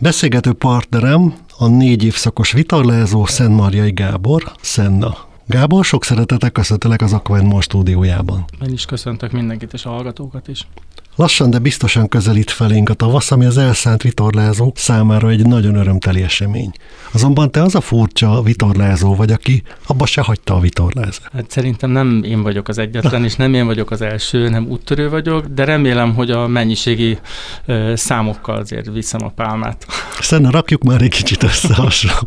Beszélgető partnerem a négy évszakos vitorlázó Szent Marjai Gábor, Szenna. Gábor, sok szeretetek köszöntelek az Aquen stúdiójában. Én is köszöntök mindenkit és a hallgatókat is. Lassan, de biztosan közelít felénk a tavasz, ami az elszánt vitorlázók számára egy nagyon örömteli esemény. Azonban te az a furcsa vitorlázó vagy, aki abba se hagyta a vitorlázát. Hát szerintem nem én vagyok az egyetlen, és nem én vagyok az első, nem úttörő vagyok, de remélem, hogy a mennyiségi ö, számokkal azért viszem a pálmát. Szenne, rakjuk már egy kicsit össze,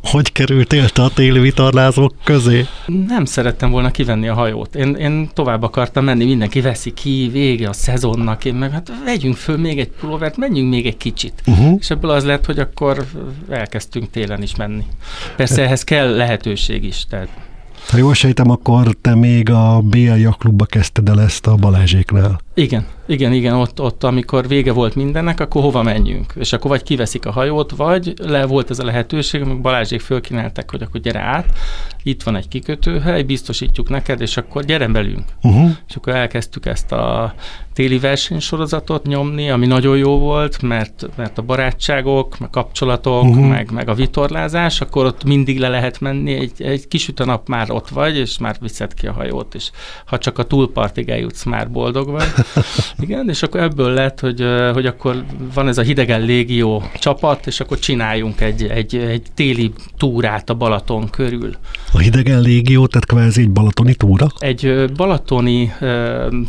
hogy kerültél te a téli vitorlázók közé? Nem szerettem volna kivenni a hajót. Én, én tovább akartam menni, mindenki veszi ki, vége a szezonnak, én meg hát vegyünk föl még egy pulóvert, menjünk még egy kicsit. Uh-huh. És ebből az lett, hogy akkor elkezdtünk télen is menni. Persze ehhez kell lehetőség is, tehát ha jól sejtem, akkor te még a BL klubba kezdted el ezt a Balázséknál. Igen, igen, igen, ott, ott amikor vége volt mindennek, akkor hova menjünk? És akkor vagy kiveszik a hajót, vagy le volt ez a lehetőség, amikor Balázsék fölkínáltak, hogy akkor gyere át, itt van egy kikötőhely, biztosítjuk neked, és akkor gyere belünk. Uh-huh. És akkor elkezdtük ezt a téli versenysorozatot nyomni, ami nagyon jó volt, mert, mert a barátságok, meg kapcsolatok, uh-huh. meg, meg a vitorlázás, akkor ott mindig le lehet menni, egy, egy kis a nap már ott vagy, és már viszed ki a hajót, és ha csak a túlpartig eljutsz, már boldog vagy. Igen, és akkor ebből lett, hogy, hogy akkor van ez a hidegen légió csapat, és akkor csináljunk egy, egy, egy téli túrát a Balaton körül. A hidegen légió, tehát kvázi egy balatoni túra? Egy balatoni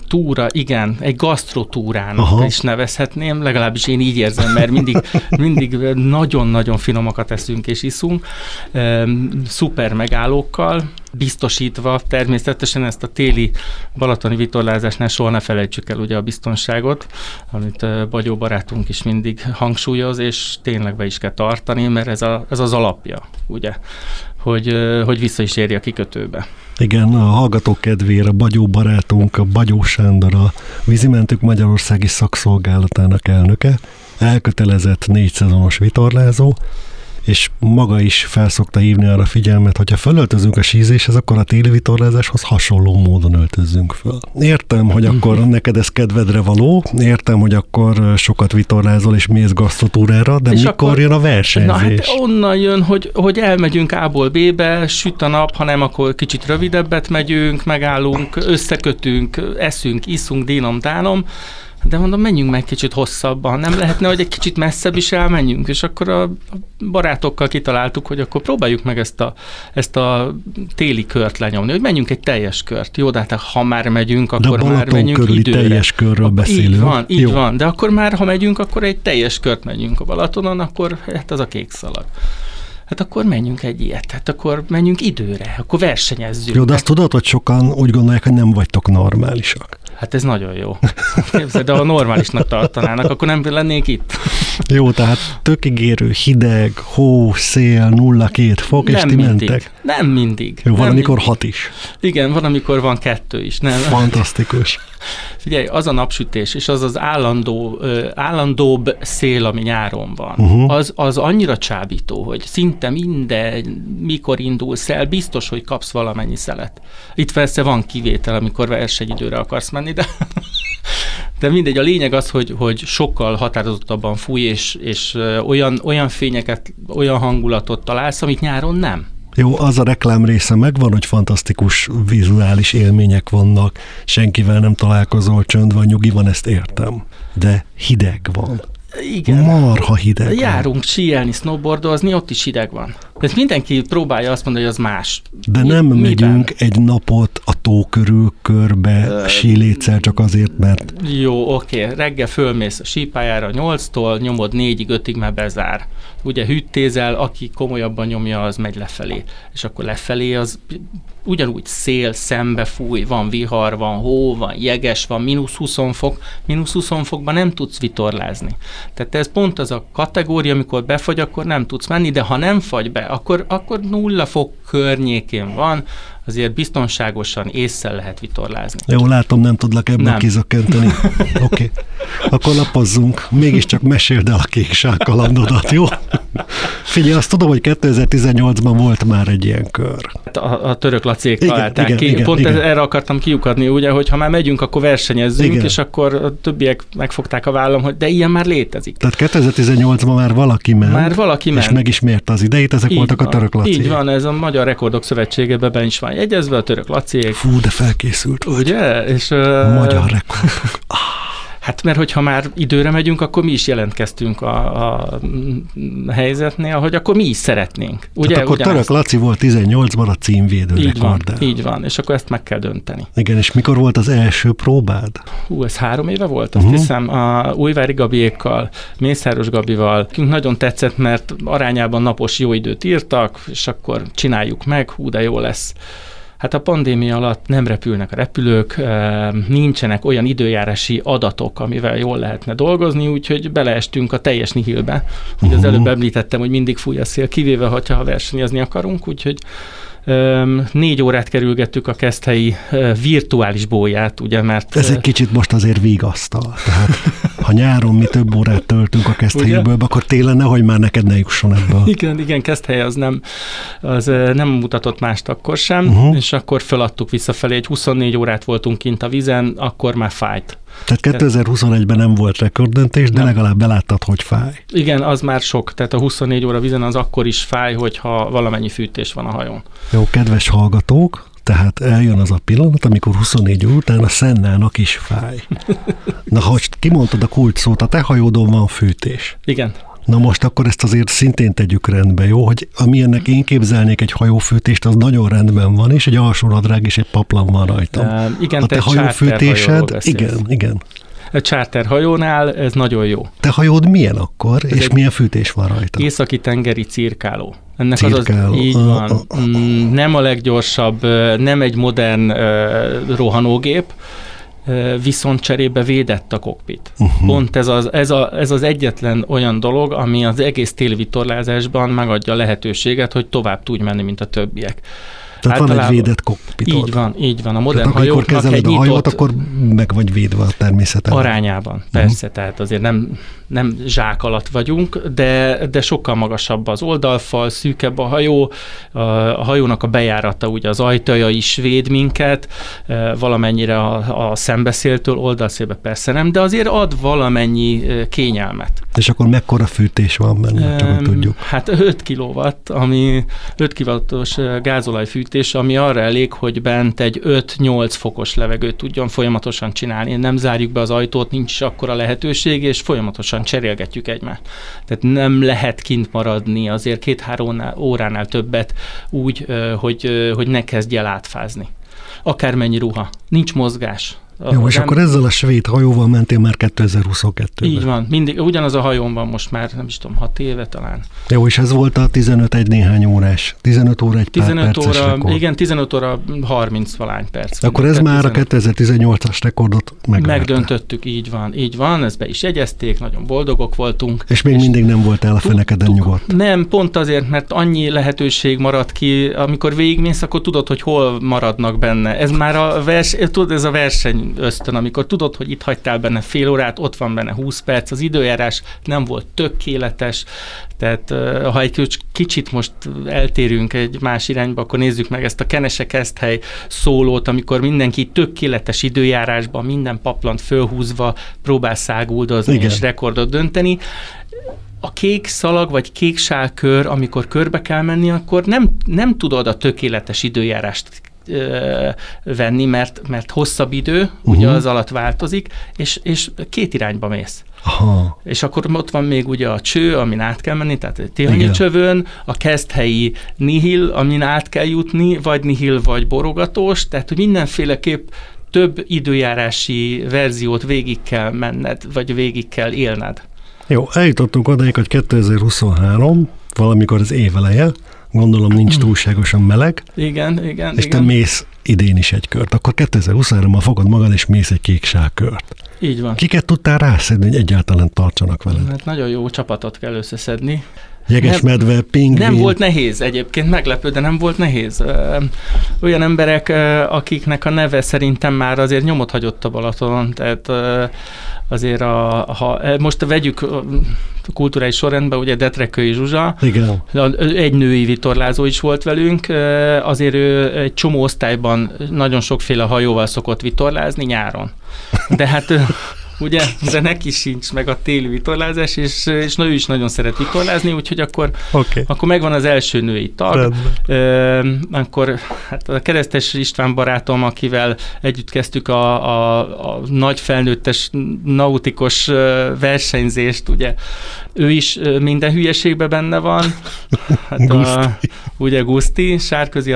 túra, igen, egy gasztrotúrának Aha. is nevezhetném, legalábbis én így érzem, mert mindig, mindig nagyon-nagyon finomakat eszünk és iszunk, szuper megállókkal, biztosítva természetesen ezt a téli balatoni vitorlázásnál soha ne felejtsük el ugye a biztonságot, amit Bagyó barátunk is mindig hangsúlyoz, és tényleg be is kell tartani, mert ez, a, ez az alapja, ugye, hogy, hogy vissza is érje a kikötőbe. Igen, a hallgatók kedvére Bagyó barátunk, a Bagyó Sándor, a Vízimentők Magyarországi Szakszolgálatának elnöke, elkötelezett négy szezonos vitorlázó, és maga is felszokta hívni arra figyelmet, hogyha fölöltözünk a sízéshez, akkor a téli vitorlázáshoz hasonló módon öltözzünk föl. Értem, hogy akkor mhm. neked ez kedvedre való, értem, hogy akkor sokat vitorlázol és mész gasztrotúrára, de és mikor akkor, jön a versenyzés? Na hát onnan jön, hogy, hogy elmegyünk A-ból B-be, süt a nap, hanem akkor kicsit rövidebbet megyünk, megállunk, összekötünk, eszünk, iszunk, dínom, dánom, de mondom, menjünk meg kicsit hosszabban, nem lehetne, hogy egy kicsit messzebb is elmenjünk, és akkor a barátokkal kitaláltuk, hogy akkor próbáljuk meg ezt a, ezt a téli kört lenyomni, hogy menjünk egy teljes kört. Jó, de hát ha már megyünk, akkor de már menjünk időre. teljes körről beszélünk. Így van, így Jó. van, de akkor már, ha megyünk, akkor egy teljes kört megyünk a Balatonon, akkor hát az a kék szalag hát akkor menjünk egy ilyet, hát akkor menjünk időre, akkor versenyezzünk. Jó, de azt tudod, hogy sokan úgy gondolják, hogy nem vagytok normálisak. Hát ez nagyon jó. Képzeld, de ha normálisnak tartanának, akkor nem lennék itt. Jó, tehát tök ígérő, hideg, hó, szél, nulla két fok, nem és ti mindig. mentek. Nem mindig. Jó, van, nem amikor mindig. hat is. Igen, van, amikor van kettő is. Nem. Fantasztikus. Figyelj, az a napsütés, és az az állandó, állandóbb szél, ami nyáron van, uh-huh. az, az annyira csábító, hogy szinte minden, mikor indulsz el, biztos, hogy kapsz valamennyi szelet. Itt persze van kivétel, amikor versenyidőre akarsz menni, de de mindegy, a lényeg az, hogy, hogy sokkal határozottabban fúj, és, és olyan, olyan fényeket, olyan hangulatot találsz, amit nyáron nem. Jó, az a reklám része megvan, hogy fantasztikus vizuális élmények vannak, senkivel nem találkozol, csönd van, nyugi van, ezt értem. De hideg van. Igen. Marha hideg Járunk síelni, snowboardozni, ott is hideg van. Tehát mindenki próbálja azt mondani, hogy az más. De nem Mi, megyünk miben? egy napot a tó körül körbe uh, sílétszer csak azért, mert... Jó, oké. Reggel fölmész a sípájára 8-tól, nyomod 4-ig, 5-ig már bezár. Ugye hűttézel, aki komolyabban nyomja, az megy lefelé. És akkor lefelé az ugyanúgy szél, szembe fúj, van vihar, van hó, van jeges, van mínusz 20 fok, mínusz 20 fokban nem tudsz vitorlázni. Tehát ez pont az a kategória, amikor befagy, akkor nem tudsz menni, de ha nem fagy be, akkor, akkor nulla fok környékén van, azért biztonságosan észre lehet vitorlázni. Jó, látom, nem tudlak ebben kizökkenteni. Oké, okay. akkor lapozzunk. Mégiscsak meséld el a kék kalandodat, jó? Figyelj, azt tudom, hogy 2018-ban volt már egy ilyen kör. Hát a, a török lacék Igen, találták igen, ki. igen, Pont igen. erre akartam kiukadni, ugye, hogy ha már megyünk, akkor versenyezzünk, Igen. és akkor a többiek megfogták a vállam, hogy de ilyen már létezik. Tehát 2018-ban már valaki ment, Már valaki és ment. meg is mérte az idejét, ezek Így voltak a van. török lacék. Így van, ez a Magyar Rekordok Szövetségebe is van jegyezve, a török lacék. Fú, de felkészült. Ugye? És, Magyar rekord. Hát mert hogyha már időre megyünk, akkor mi is jelentkeztünk a, a helyzetnél, hogy akkor mi is szeretnénk. Ugye? Tehát akkor török Laci volt 18-ban a címvédő Így van, így van, és akkor ezt meg kell dönteni. Igen, és mikor volt az első próbád? Hú, ez három éve volt, azt uh-huh. hiszem, a Újvári Gabiékkal, Mészáros Gabival. Nagyon tetszett, mert arányában napos jó időt írtak, és akkor csináljuk meg, hú, de jó lesz. Hát a pandémia alatt nem repülnek a repülők, nincsenek olyan időjárási adatok, amivel jól lehetne dolgozni, úgyhogy beleestünk a teljes nihilbe. Ugye az Mhm. előbb említettem, hogy mindig fúj a szél, kivéve, hogyha versenyezni akarunk, úgyhogy négy órát kerülgettük a keszthelyi virtuális bóját, ugye, mert... Ez egy kicsit most azért vigasztal. Tehát, ha nyáron mi több órát töltünk a keszthelyéből, akkor télen nehogy már neked ne jusson ebből. Igen, igen, Keszthely az nem, az nem mutatott mást akkor sem, uh-huh. és akkor feladtuk visszafelé, egy 24 órát voltunk kint a vizen, akkor már fájt. Tehát 2021-ben nem volt rekorddöntés, de Nem. legalább beláttad, hogy fáj. Igen, az már sok, tehát a 24 óra vizen az akkor is fáj, hogyha valamennyi fűtés van a hajón. Jó, kedves hallgatók, tehát eljön az a pillanat, amikor 24 óra után a szennának is fáj. Na, ha kimondtad a kult szót, a te hajódon van fűtés. Igen, Na most akkor ezt azért szintén tegyük rendbe, jó? Hogy amilyennek én képzelnék egy hajófűtést, az nagyon rendben van, és egy alsónadrág és egy paplan van rajta. Ö, igen, a te te hajófűtésed, igen, igen. Egy charter hajónál ez nagyon jó. Te hajód milyen akkor, Ez és milyen fűtés van rajta? Északi tengeri cirkáló. Ennek Cirkáló. az az, így Ah, van. ah, ah. Mm, Nem a leggyorsabb, nem egy modern ö, rohanógép, viszont cserébe védett a kokpit. Uh-huh. Pont ez az, ez, a, ez az egyetlen olyan dolog, ami az egész téli vitorlázásban megadja a lehetőséget, hogy tovább tudj menni, mint a többiek. Tehát van egy általában- védett kokpitod. Így van, így van. A modern Tehát hajóknak egy a hajót, nyitott akkor meg vagy védve a természet ellen. arányában, persze, tehát azért nem, nem zsák alatt vagyunk, de, de sokkal magasabb az oldalfal, szűkebb a hajó, a, hajónak a bejárata, ugye az ajtaja is véd minket, e, valamennyire a, a szembeszéltől, oldalszélbe persze nem, de azért ad valamennyi e, kényelmet. És akkor mekkora fűtés van benne, csak hogy tudjuk. Hát 5 kW, ami 5 kW-os gázolajfűtés, ami arra elég, hogy bent egy 5-8 fokos levegőt tudjon folyamatosan csinálni. Nem zárjuk be az ajtót, nincs akkora lehetőség, és folyamatosan cserélgetjük egymást. Tehát nem lehet kint maradni azért két-három óránál többet úgy, hogy, hogy ne kezdj el átfázni. Akármennyi ruha. Nincs mozgás. Jó, Az és em- akkor ezzel a svéd hajóval mentél már 2022-ben. Így van, mindig, ugyanaz a hajón van most már, nem is tudom, 6 éve talán. Jó, és ez volt a 15 egy néhány órás. 15 óra egy pár 15 perces óra, rekord. igen, 15 óra 30 valány perc. Akkor ez már a 15 2018-as rekordot megverte. Megdöntöttük, így van, így van, ezt be is jegyezték, nagyon boldogok voltunk. És még mindig nem voltál a fenekeden nyugodt. Nem, pont azért, mert annyi lehetőség maradt ki, amikor végigmész, akkor tudod, hogy hol maradnak benne. Ez már a vers, tudod, ez a verseny ösztön, amikor tudod, hogy itt hagytál benne fél órát, ott van benne 20 perc, az időjárás nem volt tökéletes, tehát ha egy kics- kicsit most eltérünk egy más irányba, akkor nézzük meg ezt a Kenese Keszthely szólót, amikor mindenki tökéletes időjárásban, minden paplant fölhúzva próbál száguldozni Igen. és rekordot dönteni a kék szalag vagy kék sálkör, amikor körbe kell menni, akkor nem, nem tudod a tökéletes időjárást venni, mert, mert hosszabb idő, uh-huh. ugye Mhm. az alatt változik, és, és két irányba mész. Aha. És akkor ott van még ugye a cső, amin át kell menni, tehát Igen. egy csövön, a keszthelyi nihil, amin át kell jutni, vagy nihil, vagy borogatós, tehát hogy mindenféleképp több időjárási verziót végig kell menned, vagy végig kell élned. Jó, eljutottunk odaig, hogy 2023, valamikor az év eleje, gondolom nincs túlságosan meleg, Igen, igen, és te igen. mész idén is egy kört, akkor 2023-ban fogod magad és mész egy kék kört. Így van. Kiket tudtál rászedni, hogy egyáltalán tartsanak veled? Hát nagyon jó csapatot kell összeszedni. Jeges nem, medve, pingvin. Nem volt nehéz egyébként, meglepő, de nem volt nehéz. Olyan emberek, akiknek a neve szerintem már azért nyomot hagyott a Balatonon, tehát azért a, ha most vegyük kulturális sorrendben, ugye Detrekői Zsuzsa, Igen. egy női vitorlázó is volt velünk, azért ő egy csomó osztályban nagyon sokféle hajóval szokott vitorlázni nyáron. De hát ugye, de neki sincs meg a téli vitorlázás, és, és ő is nagyon szeret vitorlázni, úgyhogy akkor, okay. akkor megvan az első női tag. Ö, akkor hát a keresztes István barátom, akivel együtt kezdtük a, a, a nagy felnőttes nautikos versenyzést, ugye, ő is minden hülyeségben benne van. Hát a, ugye Guszti, Sárközi,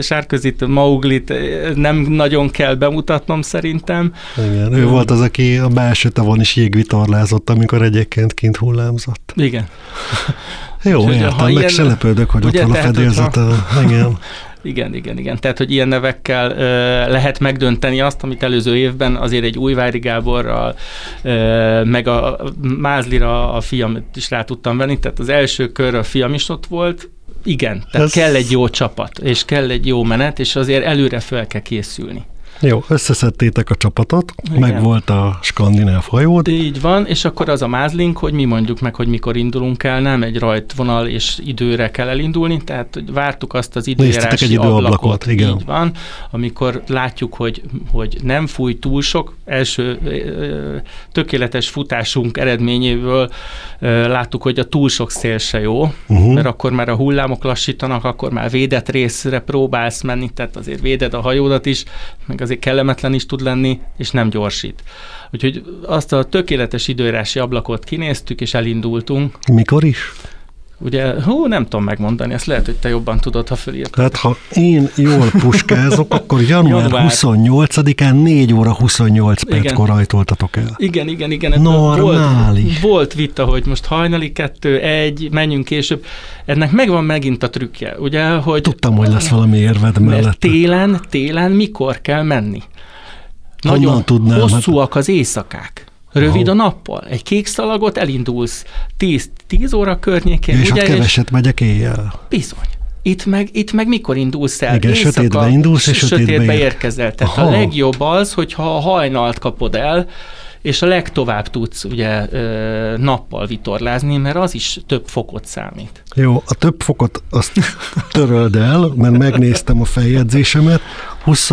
Sárközit, Mauglit nem nagyon kell bemutatnom szerintem. Igen, ő volt az, aki a belső tavon is jégvitorlázott, amikor egyébként kint hullámzott. Igen. Jó, Úgyhogy, értem, meg ilyen, se lepődök, hogy ugye, ott van a fedélzete. Ha... Igen. Igen, igen, igen. Tehát, hogy ilyen nevekkel ö, lehet megdönteni azt, amit előző évben azért egy Újvári Gáborral, ö, meg a Mázlira a fiam is rá tudtam venni, tehát az első kör a fiam is ott volt, igen, tehát Ez... kell egy jó csapat, és kell egy jó menet, és azért előre fel kell készülni. Jó, összeszedtétek a csapatot, Igen. meg volt a skandináv hajód. Így van, és akkor az a mázlink, hogy mi mondjuk meg, hogy mikor indulunk el, nem egy rajtvonal és időre kell elindulni, tehát hogy vártuk azt az időjárási egy időablakot, ablakot, igen. így van, amikor látjuk, hogy, hogy nem fúj túl sok, első tökéletes futásunk eredményéből láttuk, hogy a túl sok szél se jó, uh-huh. mert akkor már a hullámok lassítanak, akkor már védett részre próbálsz menni, tehát azért véded a hajódat is, meg azért kellemetlen is tud lenni, és nem gyorsít. Úgyhogy azt a tökéletes időrási ablakot kinéztük, és elindultunk. Mikor is? Ugye, hú, nem tudom megmondani, ezt lehet, hogy te jobban tudod, ha fölírtad. Hát, ha én jól puskázok, akkor január, január. 28-án 4 óra 28 perckor rajtoltatok el. Igen, igen, igen. Normális. Volt, volt vita, hogy most hajnali kettő, egy, menjünk később. Ennek megvan megint a trükkje, ugye, hogy... Tudtam, hogy lesz valami érved mellett. Mert télen, télen mikor kell menni? Nagyon tudnám, hosszúak hát... az éjszakák. Rövid a nappal. Egy kék szalagot elindulsz 10, 10 óra környékén. És ugye, ott keveset megyek éjjel. Bizony. Itt meg, itt meg mikor indulsz el? Igen, Éjszaka, sötétbe indulsz, és sötétbe, sötétbe érkezel. Tehát Aha. a legjobb az, hogyha a hajnalt kapod el, és a legtovább tudsz ugye nappal vitorlázni, mert az is több fokot számít. Jó, a több fokot azt töröld el, mert megnéztem a feljegyzésemet, 20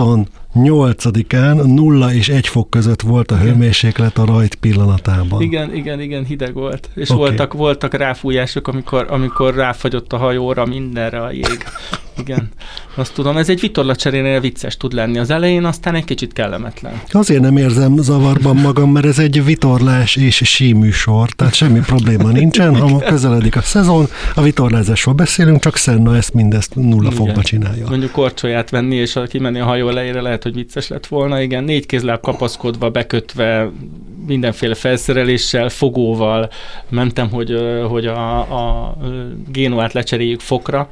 8-án 0 és 1 fok között volt a hőmérséklet a rajt pillanatában. Igen, igen, igen, hideg volt. És okay. voltak, voltak ráfújások, amikor, amikor ráfagyott a hajóra mindenre a jég. Igen, azt tudom. Ez egy vitorlacserénél vicces tud lenni az elején, aztán egy kicsit kellemetlen. Azért nem érzem zavarban magam, mert ez egy vitorlás és síműsor, tehát semmi probléma nincsen. Ha közeledik a szezon, a vitorlázásról beszélünk, csak Senna ezt mindezt nulla Igen. fokba csinálja. Mondjuk korcsolyát venni, és kimenni a hajó elejére lehet, hogy vicces lett volna. Igen, négy kézláb kapaszkodva, bekötve, mindenféle felszereléssel, fogóval mentem, hogy, hogy a, a génuát lecseréljük fokra,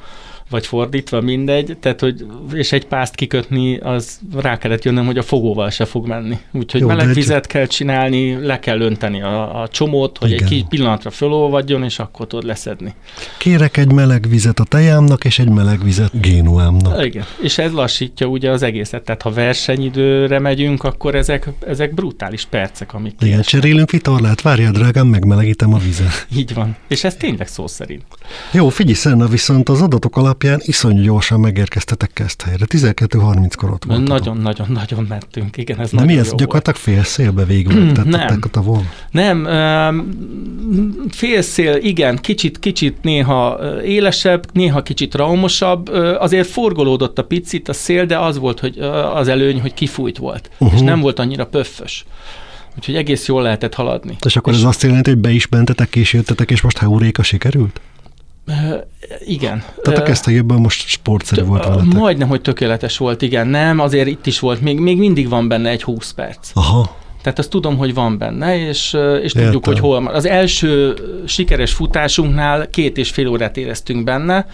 vagy fordítva, mindegy, tehát, hogy, és egy pászt kikötni, az rá kellett jönnöm, hogy a fogóval se fog menni. Úgyhogy Jó, meleg vizet kell csinálni, le kell önteni a, a csomót, hogy Igen. egy kis pillanatra fölolvadjon, és akkor tudod leszedni. Kérek egy meleg vizet a tejámnak, és egy meleg vizet génuámnak. Igen, és ez lassítja ugye az egészet, tehát ha versenyidőre megyünk, akkor ezek, ezek brutális percek, amik Igen, cserélünk vitorlát, várja drágám, megmelegítem a vizet. Így van, és ez tényleg szó szerint. Jó, figyelj, Szenna, viszont az adatok alap alapján iszonyú gyorsan megérkeztetek ezt helyre. 12.30-kor ott voltatok. Nagyon-nagyon-nagyon mentünk, igen. Ez De mi ez? Gyakorlatilag fél szélbe végül Nem. a tavon? Nem, fél szél, igen, kicsit, kicsit néha élesebb, néha kicsit raumosabb, azért forgolódott a picit a szél, de az volt hogy az előny, hogy kifújt volt, uh-huh. és nem volt annyira pöffös. Úgyhogy egész jól lehetett haladni. És akkor és ez azt jelenti, hogy be is mentetek, kísértetek, és most heuréka sikerült? Igen. Tehát a kezdtegében most sportszerű volt veletek. Majdnem, hogy tökéletes volt, igen. Nem, azért itt is volt, még, még mindig van benne egy 20 perc. Aha. Tehát azt tudom, hogy van benne, és, és tudjuk, hogy hol van. Az első sikeres futásunknál két és fél órát éreztünk benne,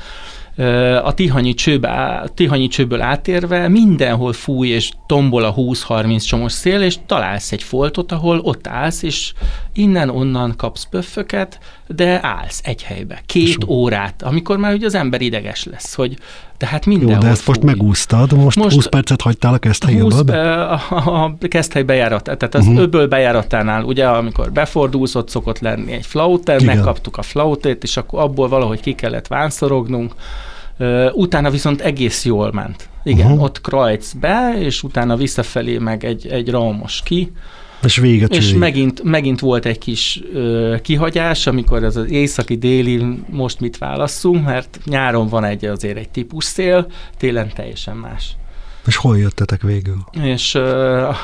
A Tihanyi, csőbe, Tihanyi csőből átérve mindenhol fúj és tombol a 20-30 csomos szél, és találsz egy foltot, ahol ott állsz, és innen-onnan kapsz pöfföket, de állsz egy helybe, két és órát, amikor már ugye az ember ideges lesz, hogy tehát mindenhol Jó, de ezt fúj. most megúsztad, most, most 20 percet hagytál a keszthelyi 20, a, a, a keszthely bejárat, tehát az uh-huh. öböl bejáratánál, ugye amikor befordulsz, ott szokott lenni egy flauter, megkaptuk a flautét, és akkor abból valahogy ki kellett vánszorognunk, utána viszont egész jól ment. Igen, uh-huh. ott Krajc be, és utána visszafelé meg egy, egy raumos ki. És vége És megint, megint volt egy kis ö, kihagyás, amikor ez az északi-déli most mit válasszunk, mert nyáron van egy azért egy típus szél, télen teljesen más. És hol jöttetek végül? És uh,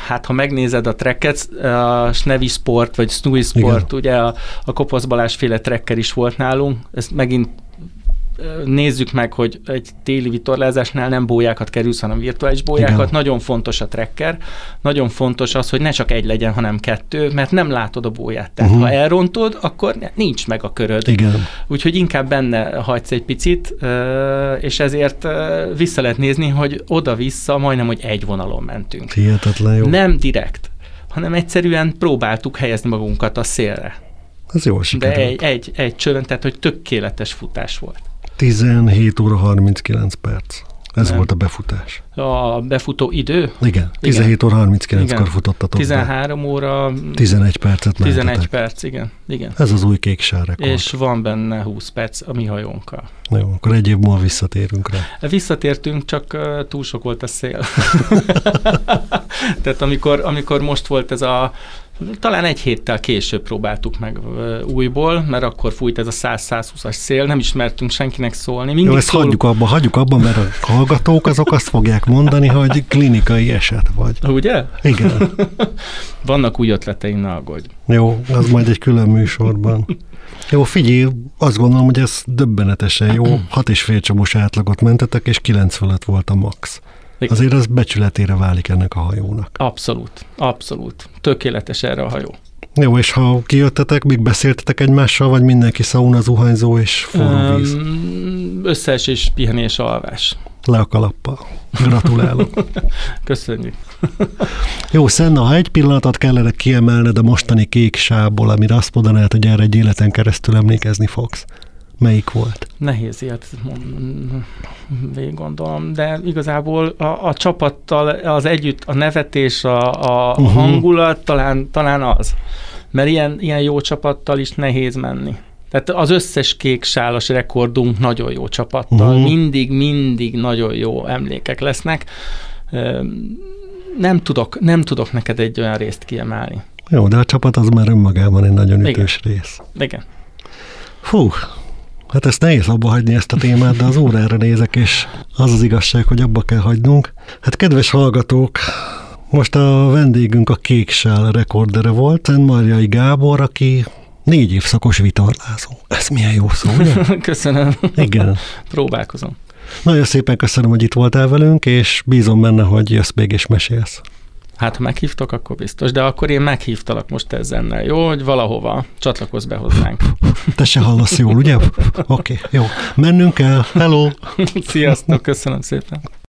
hát, ha megnézed a trekket, a Snevi Sport, vagy Snowy Sport, Igen. ugye a, a Kopasz Balázs féle trekker is volt nálunk, ez megint nézzük meg, hogy egy téli vitorlázásnál nem bójákat kerülsz, hanem virtuális bójákat. Igen. Nagyon fontos a trekker, nagyon fontos az, hogy ne csak egy legyen, hanem kettő, mert nem látod a bóját. Tehát uh-huh. ha elrontod, akkor nincs meg a köröd. Igen. Úgyhogy inkább benne hagysz egy picit, és ezért vissza lehet nézni, hogy oda-vissza majdnem, hogy egy vonalon mentünk. Hihetetlen jó. Nem direkt, hanem egyszerűen próbáltuk helyezni magunkat a szélre. Ez jól sikerült. De egy, egy, egy csövön, tehát hogy tökéletes futás volt. 17 óra 39 perc. Ez Nem. volt a befutás. A befutó idő? Igen, 17 igen. óra 39-kor futottatok 13 be. óra... 11 percet 11 mentetek. perc, igen. igen. Ez az új kék rekord. És van benne 20 perc a mi hajónkkal. Jó, akkor egy év múlva visszatérünk rá. Visszatértünk, csak uh, túl sok volt a szél. Tehát amikor, amikor most volt ez a talán egy héttel később próbáltuk meg újból, mert akkor fújt ez a 100-120-as szél, nem ismertünk senkinek szólni. Mindig Jó, ezt szólunk... hagyjuk abba, hagyjuk abba, mert a hallgatók azok azt fogják mondani, hogy klinikai eset vagy. Ugye? Igen. Vannak új ötleteim, ne aggódj. Jó, az majd egy külön műsorban. Jó, figyelj, azt gondolom, hogy ez döbbenetesen jó. Hat és fél csomós átlagot mentetek, és kilenc fölött volt a max. Azért az becsületére válik ennek a hajónak. Abszolút, abszolút. Tökéletes erre a hajó. Jó, és ha kijöttetek, még beszéltetek egymással, vagy mindenki szauna, zuhanyzó és forró víz? Um, összeesés, pihenés, alvás. Le a kalappal. Gratulálok. Köszönjük. Jó, Szenna, ha egy pillanatot kellene kiemelned a mostani kék sából, amire azt mondanád, hogy erre egy életen keresztül emlékezni fogsz, Melyik volt? Nehéz ilyet végig gondolom, de igazából a, a csapattal az együtt, a nevetés, a, a uh-huh. hangulat talán, talán az. Mert ilyen, ilyen jó csapattal is nehéz menni. Tehát az összes kék sálas rekordunk nagyon jó csapattal, uh-huh. mindig, mindig nagyon jó emlékek lesznek. Nem tudok, nem tudok neked egy olyan részt kiemelni. Jó, de a csapat az már önmagában egy nagyon ütős Igen. rész. Igen. Fú, Hát ezt nehéz abba hagyni ezt a témát, de az órára nézek, és az az igazság, hogy abba kell hagynunk. Hát kedves hallgatók, most a vendégünk a Kéksál rekordere volt, Szent Marjai Gábor, aki négy évszakos vitorlázó. Ez milyen jó szó, ugye? Köszönöm. Igen. Próbálkozom. Nagyon szépen köszönöm, hogy itt voltál velünk, és bízom benne, hogy jössz még és mesélsz. Hát, ha meghívtok, akkor biztos, de akkor én meghívtalak most ezzel, jó? Hogy valahova csatlakozz be hozzánk. Te se hallasz jól, ugye? Oké, okay, jó. Mennünk kell. Hello! Sziasztok, köszönöm szépen.